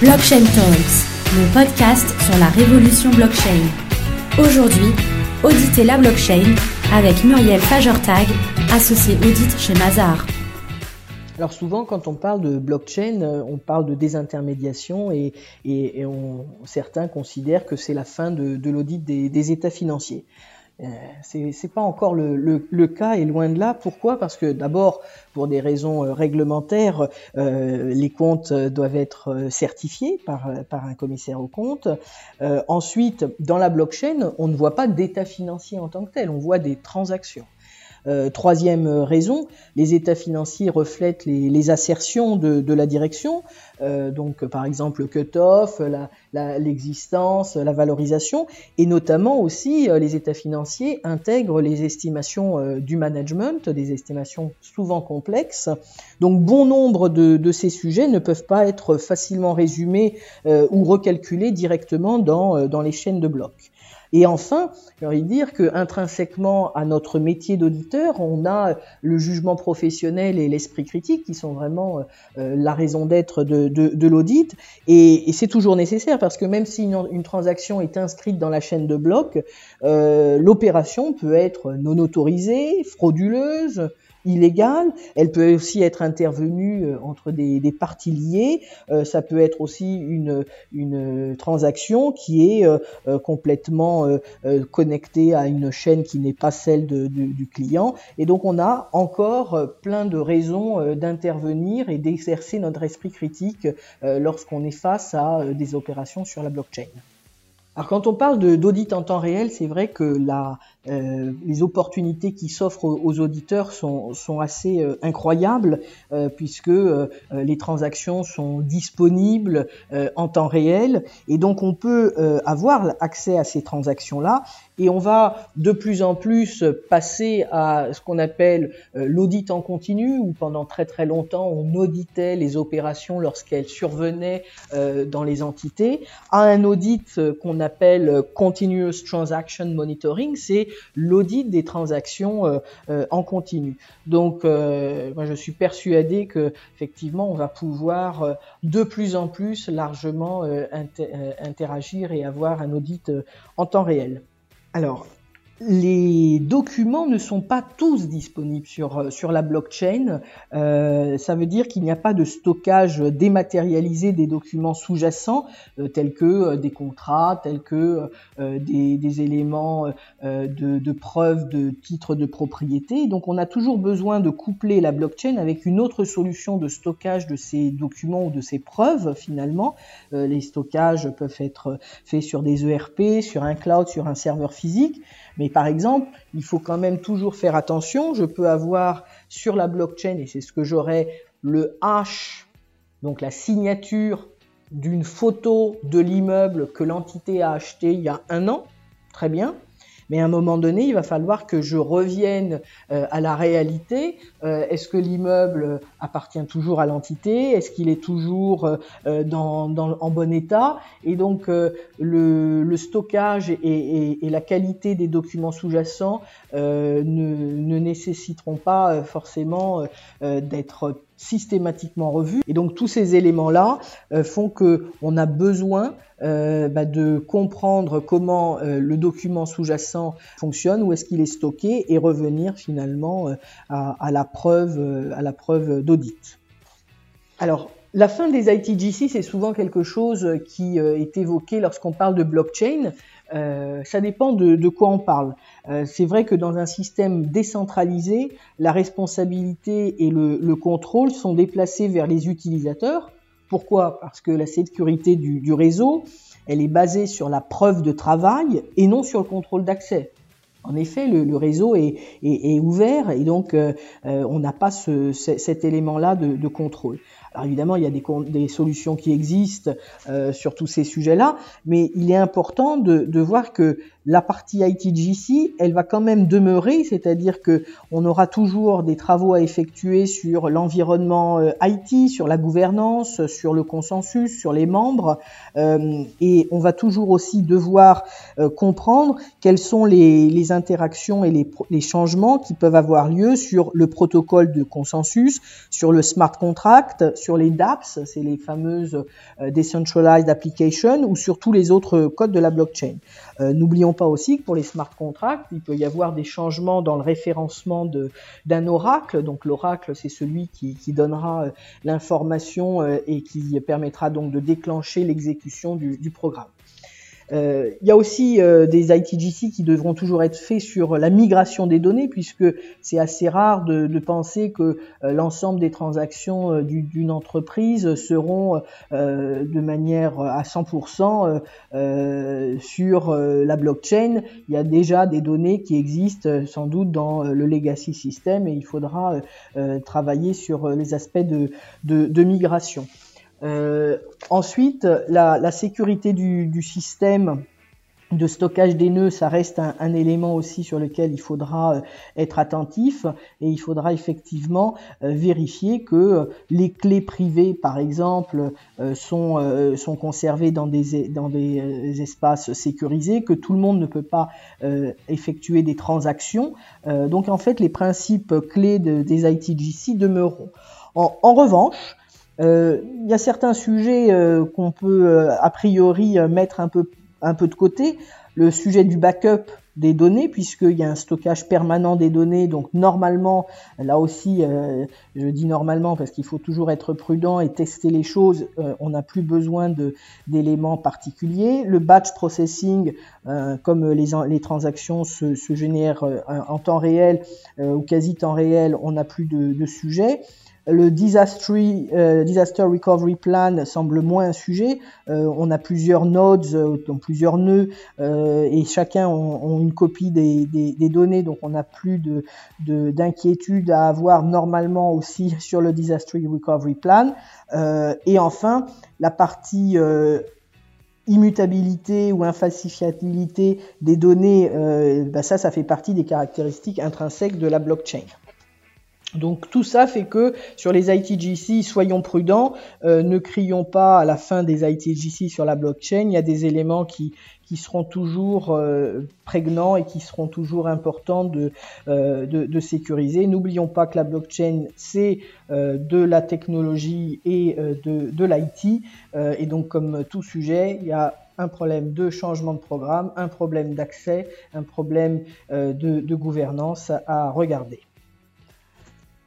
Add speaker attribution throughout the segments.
Speaker 1: Blockchain Talks, le podcast sur la révolution blockchain. Aujourd'hui, auditez la blockchain avec Muriel Fagertag, associé audit chez Mazar.
Speaker 2: Alors souvent, quand on parle de blockchain, euh, on parle de désintermédiation et, certains considèrent que c'est la fin de, l'audit des, états financiers. Euh, c'est pas encore le, cas et loin de là. Pourquoi? Parce que d'abord, pour des raisons euh, réglementaires, euh, les comptes doivent être certifiés par un commissaire aux comptes. ensuite, dans la blockchain, on ne voit pas d'état financier en tant que tel, on voit des transactions. Euh, troisième raison, les états financiers reflètent les, assertions de, la direction, euh, donc par exemple le cut-off, l'existence, la, valorisation, et notamment aussi euh, les états financiers intègrent les estimations du management, des estimations souvent complexes. Donc bon nombre de, ces sujets ne peuvent pas être facilement résumés ou recalculés directement dans, dans les chaînes de blocs. Et enfin, j'ai envie de dire que intrinsèquement à notre métier d'auditeur, on a le jugement professionnel et l'esprit critique qui sont vraiment euh, la raison d'être de, l'audit. Et, c'est toujours nécessaire parce que même si une, transaction est inscrite dans la chaîne de blocs, euh, l'opération peut être non autorisée, frauduleuse, illégale. Elle peut aussi être intervenue euh, entre des, parties liées. Euh, ça peut être aussi une, transaction qui est euh, complètement connectée à une chaîne qui n'est pas celle du client. Et donc on a encore plein de raisons d'intervenir et d'exercer notre esprit critique lorsqu'on est face à des opérations sur la blockchain. Alors quand on parle d'audit en temps réel, c'est vrai que la, euh, les opportunités qui s'offrent aux, auditeurs sont, sont assez euh, incroyables euh, puisque euh, les transactions sont disponibles en temps réel. Et donc on peut avoir accès à ces transactions-là. Et on va de plus en plus passer à ce qu'on appelle l'audit en continu où pendant très très longtemps on auditait les opérations lorsqu'elles survenaient dans les entités à un audit qu'on appelle continuous transaction monitoring, c'est l'audit des transactions euh, euh, en continu. Donc, euh, moi, je suis persuadé que effectivement, on va pouvoir de plus en plus largement interagir et avoir un audit en temps réel. Alors, les documents ne sont pas tous disponibles sur, euh, sur la blockchain. Euh, ça veut dire qu'il n'y a pas de stockage dématérialisé des documents sous-jacents, euh, tels que des contrats, tels que des, des, éléments de, de preuve de titre de propriété. Donc on a toujours besoin de coupler la blockchain avec une autre solution de stockage de ces documents ou de ces preuves finalement. les stockages peuvent être faits sur des ERP, sur un cloud, sur un serveur physique. Mais par exemple, il faut quand même toujours faire attention. Je peux avoir sur la blockchain, et c'est ce que j'aurai, le hash, donc la signature d'une photo de l'immeuble que l'entité a acheté il y a un an. Très bien. Mais à un moment donné, il va falloir que je revienne euh, à la réalité. Euh, est-ce que l'immeuble appartient toujours à l'entité? Est-ce qu'il est toujours euh, dans, en bon état? Et donc le, stockage et, la qualité des documents sous-jacents ne, nécessiteront pas forcément d'être systématiquement revus. Et donc tous ces éléments-là font que on a besoin euh, bah, de comprendre comment euh, le document sous-jacent fonctionne, où est-ce qu'il est stocké, et revenir finalement euh, à, la preuve, à la preuve d'audit. Alors, la fin des ITGC, c'est souvent quelque chose qui est évoqué lorsqu'on parle de blockchain. Ça dépend de, quoi on parle. c'est vrai que dans un système décentralisé, la responsabilité et le contrôle sont déplacés vers les utilisateurs pourquoi? Parce que la sécurité du, réseau, elle est basée sur la preuve de travail et non sur le contrôle d'accès. En effet, le, réseau est, ouvert et donc euh, euh, on n'a pas cet élément-là de, contrôle. Alors évidemment, il y a des, solutions qui existent euh, sur tous ces sujets-là, mais il est important de, voir que la partie ITGC, elle va quand même demeurer, c'est-à-dire que on aura toujours des travaux à effectuer sur l'environnement euh, IT, sur la gouvernance, sur le consensus, sur les membres, euh, et on va toujours aussi devoir comprendre quelles sont les, interactions et les, les changements qui peuvent avoir lieu sur le protocole de consensus, sur le smart contract, sur les DApps, c'est les fameuses Decentralized Applications, ou sur tous les autres codes de la blockchain. N'oublions pas aussi que pour les smart contracts, il peut y avoir des changements dans le référencement d'un oracle. Donc l'oracle, c'est celui qui, donnera l'information et qui permettra donc de déclencher l'exécution du programme. Euh, il y a aussi euh, des ITGC qui devront toujours être faits sur la migration des données, puisque c'est assez rare de, penser que euh, l'ensemble des transactions d'une entreprise seront de manière à 100% sur la blockchain. Il y a déjà des données qui existent sans doute dans le legacy system et il faudra travailler sur les aspects de migration. Euh, ensuite, la, sécurité du, système de stockage des nœuds, ça reste un, élément aussi sur lequel il faudra euh, être attentif et il faudra effectivement euh, vérifier que les clés privées, par exemple, sont, conservées dans des, dans espaces sécurisés, que tout le monde ne peut pas effectuer des transactions. donc en fait, les principes clés de, des ITGC demeureront. En, revanche, il y a certains sujets euh, qu'on peut euh, a priori mettre un peu, un peu de côté. Le sujet du backup des données, puisqu'il y a un stockage permanent des données. Donc normalement, là aussi, je dis normalement parce qu'il faut toujours être prudent et tester les choses. on n'a plus besoin d'éléments particuliers. Le batch processing, comme les, les transactions se, se génèrent en temps réel ou quasi temps réel, on n'a plus de, de sujet. Le disaster, euh, disaster recovery plan semble moins un sujet. Euh, on a plusieurs nodes, euh, plusieurs nœuds, et chacun ont, une copie des, des, données, donc on n'a plus de d'inquiétude à avoir normalement aussi sur le disaster recovery plan. et enfin, la partie immutabilité ou infalsifiabilité des données, bah ça, ça fait partie des caractéristiques intrinsèques de la blockchain. Donc tout ça fait que sur les ITGC, soyons prudents, euh, ne crions pas à la fin des ITGC sur la blockchain. Il y a des éléments qui, qui seront toujours euh, prégnants et qui seront toujours importants de, euh, de, de, sécuriser. N'oublions pas que la blockchain, c'est de la technologie et de, de l'IT. et donc comme tout sujet, il y a un problème de changement de programme, un problème d'accès, un problème de gouvernance à regarder.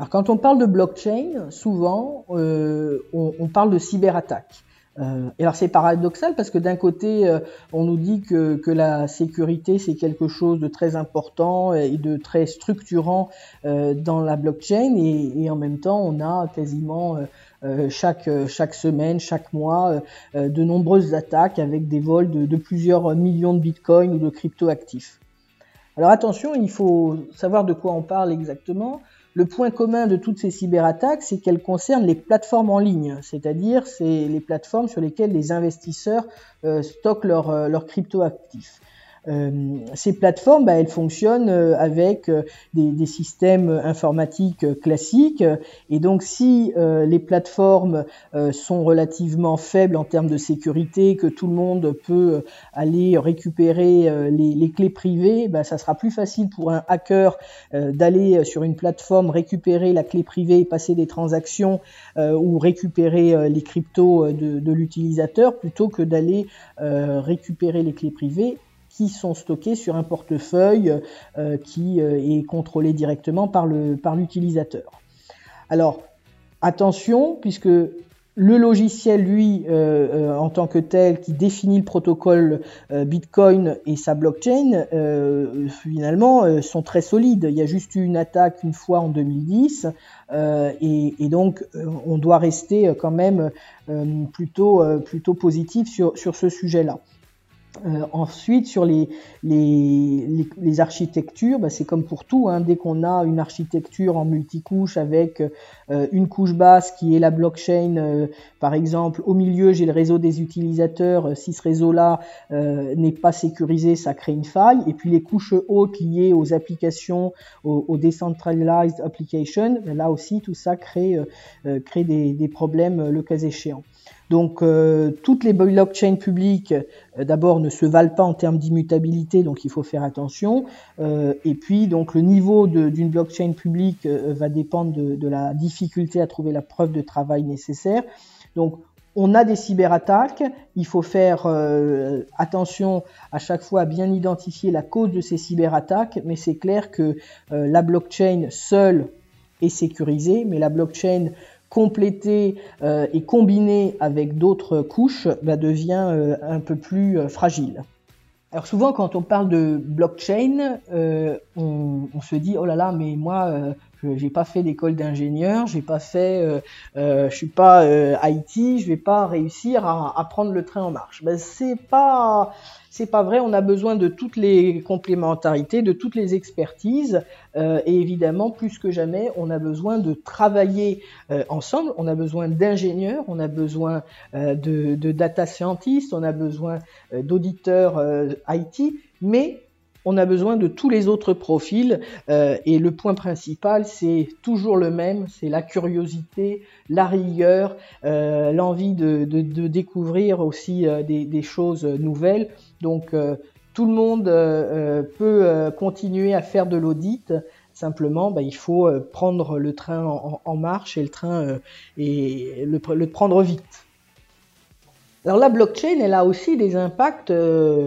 Speaker 2: Alors quand on parle de blockchain, souvent euh, on, on, parle de cyberattaque. Euh, et alors c'est paradoxal parce que d'un côté euh, on nous dit que, que la sécurité c'est quelque chose de très important et de très structurant euh, dans la blockchain et, et, en même temps on a quasiment euh, chaque, chaque semaine, chaque mois, de nombreuses attaques avec des vols de, de, plusieurs millions de bitcoins ou de crypto-actifs. Alors attention, il faut savoir de quoi on parle exactement. Le point commun de toutes ces cyberattaques, c'est qu'elles concernent les plateformes en ligne, c'est-à-dire c'est les plateformes sur lesquelles les investisseurs euh, stockent leurs euh, crypto-actifs. Euh, ces plateformes, bah, elles fonctionnent euh, avec euh, des, des, systèmes informatiques classiques. Et donc, si les plateformes sont relativement faibles en termes de sécurité, que tout le monde peut aller récupérer les, les, clés privées, bah, ça sera plus facile pour un hacker d'aller sur une plateforme, récupérer la clé privée, passer des transactions ou récupérer les cryptos de, de l'utilisateur plutôt que d'aller récupérer les clés privées qui sont stockés sur un portefeuille euh, qui euh, est contrôlé directement par le par l'utilisateur. Alors attention puisque le logiciel, lui, euh, en tant que tel, qui définit le protocole Bitcoin et sa blockchain, finalement, sont très solides. Il y a juste eu une attaque une fois en 2010, et, et, donc on doit rester quand même plutôt plutôt positif sur sur ce sujet-là. Euh, ensuite, sur les, les, les, architectures, bah, c'est comme pour tout. Hein, dès qu'on a une architecture en multicouche avec euh, une couche basse qui est la blockchain, euh, par exemple, au milieu j'ai le réseau des utilisateurs. Si ce réseau-là n'est pas sécurisé, ça crée une faille. Et puis les couches hautes liées aux applications, aux, aux decentralized applications, bah, là aussi tout ça crée, crée des, des problèmes le cas échéant. Donc toutes les blockchains publiques, d'abord, ne se valent pas en termes d'immutabilité, donc il faut faire attention. et puis, donc le niveau d'une blockchain publique va dépendre de, la difficulté à trouver la preuve de travail nécessaire. Donc on a des cyberattaques, il faut faire euh, attention à chaque fois à bien identifier la cause de ces cyberattaques, mais c'est clair que euh, la blockchain seule est sécurisée, mais la blockchain complétée euh, et combinée avec d'autres couches bah, devient un peu plus fragile. Alors souvent quand on parle de blockchain, on, on, se dit oh là là mais moi j'ai pas fait d'école d'ingénieur, j'ai pas fait, euh, euh, je suis pas euh, IT, je vais pas réussir à, à, prendre le train en marche. Ben c'est pas, c'est pas vrai. On a besoin de toutes les complémentarités, de toutes les expertises, euh, et évidemment plus que jamais, on a besoin de travailler euh, ensemble. On a besoin d'ingénieurs, on a besoin euh, de, de, data scientists, on a besoin d'auditeurs IT, mais on a besoin de tous les autres profils euh, et le point principal c'est toujours le même, c'est la curiosité, la rigueur, euh, l'envie de, découvrir aussi euh, des, choses nouvelles. Donc tout le monde peut continuer à faire de l'audit. Simplement, bah, il faut prendre le train en, marche et le train et le prendre vite. Alors la blockchain, elle a aussi des impacts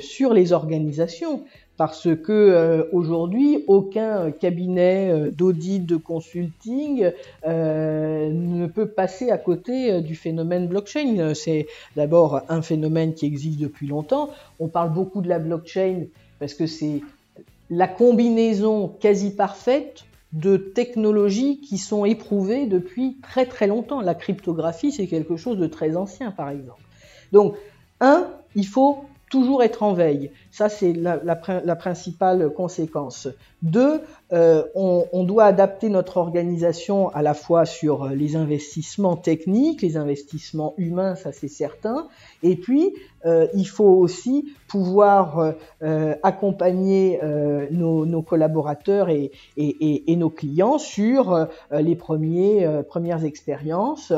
Speaker 2: sur les organisations parce que euh, aujourd'hui aucun cabinet euh, d'audit de consulting euh, ne peut passer à côté du phénomène blockchain. C'est d'abord un phénomène qui existe depuis longtemps. On parle beaucoup de la blockchain parce que c'est la combinaison quasi parfaite de technologies qui sont éprouvées depuis très très longtemps. La cryptographie, c'est quelque chose de très ancien, par exemple. Donc, un, il faut toujours être en veille. Ça, c'est la, principale conséquence. Deux, euh, on, on, doit adapter notre organisation à la fois sur les investissements techniques, les investissements humains, ça c'est certain. Et puis, euh, il faut aussi pouvoir euh, accompagner euh, nos, nos, collaborateurs et, et, et, nos clients sur euh, les premiers, euh, premières expériences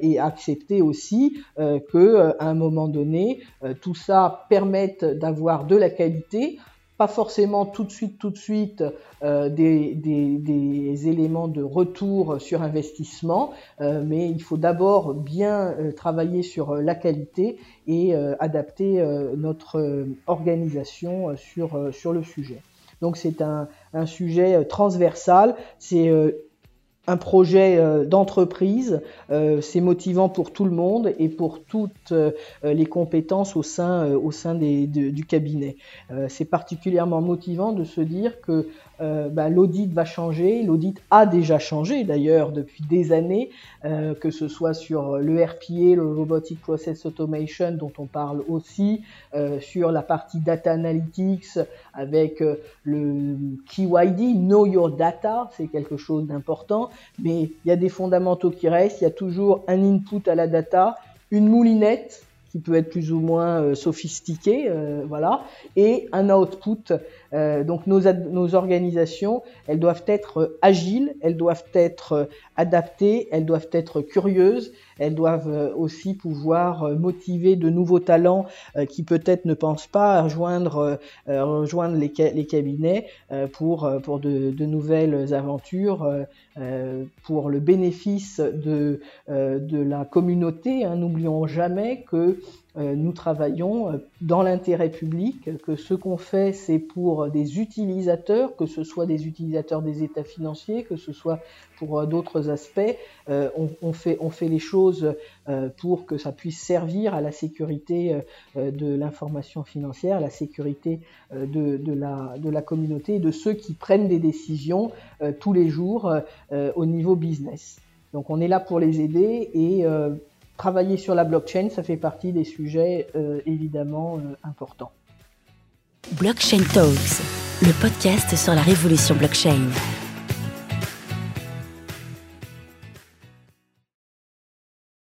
Speaker 2: et accepter aussi que à un moment donné, tout ça permette d'avoir de la qualité pas forcément tout de suite, tout de suite euh, des, des, des, éléments de retour sur investissement, euh, mais il faut d'abord bien euh, travailler sur la qualité et adapter notre organisation sur, sur le sujet. Donc c'est un, un sujet transversal, c'est un projet euh, d'entreprise, euh, c'est motivant pour tout le monde et pour toutes euh, les compétences au sein, au sein des, du cabinet. c'est particulièrement motivant de se dire que bah, l'audit va changer, l'audit a déjà changé d'ailleurs depuis des années, que ce soit sur le RPA, le Robotic Process Automation dont on parle aussi, sur la partie data analytics avec le KYD, Know Your Data, c'est quelque chose d'important mais il y a des fondamentaux qui restent, il y a toujours un input à la data, une moulinette qui peut être plus ou moins euh, sophistiquée, euh, voilà, et un output. Euh, donc nos, nos organisations, elles doivent être agiles, elles doivent être adaptées, elles doivent être curieuses, elles doivent euh, aussi pouvoir euh, motiver de nouveaux talents euh, qui peut-être ne pensent pas à rejoindre, rejoindre les, les, cabinets pour, pour de, de nouvelles aventures, pour le bénéfice de, de la communauté. Hein. N'oublions jamais que euh, nous travaillons euh, dans l'intérêt public, que ce qu'on fait, c'est pour des utilisateurs, que ce soit des utilisateurs des états financiers, que ce soit pour euh, d'autres aspects. On, fait, les choses pour que ça puisse servir à la sécurité de l'information financière, à la sécurité de, de, la, de la communauté et de ceux qui prennent des décisions tous les jours au niveau business. Donc on est là pour les aider et travailler sur la blockchain, ça fait partie des sujets euh, évidemment euh, importants.
Speaker 1: Blockchain Talks, le podcast sur la révolution blockchain.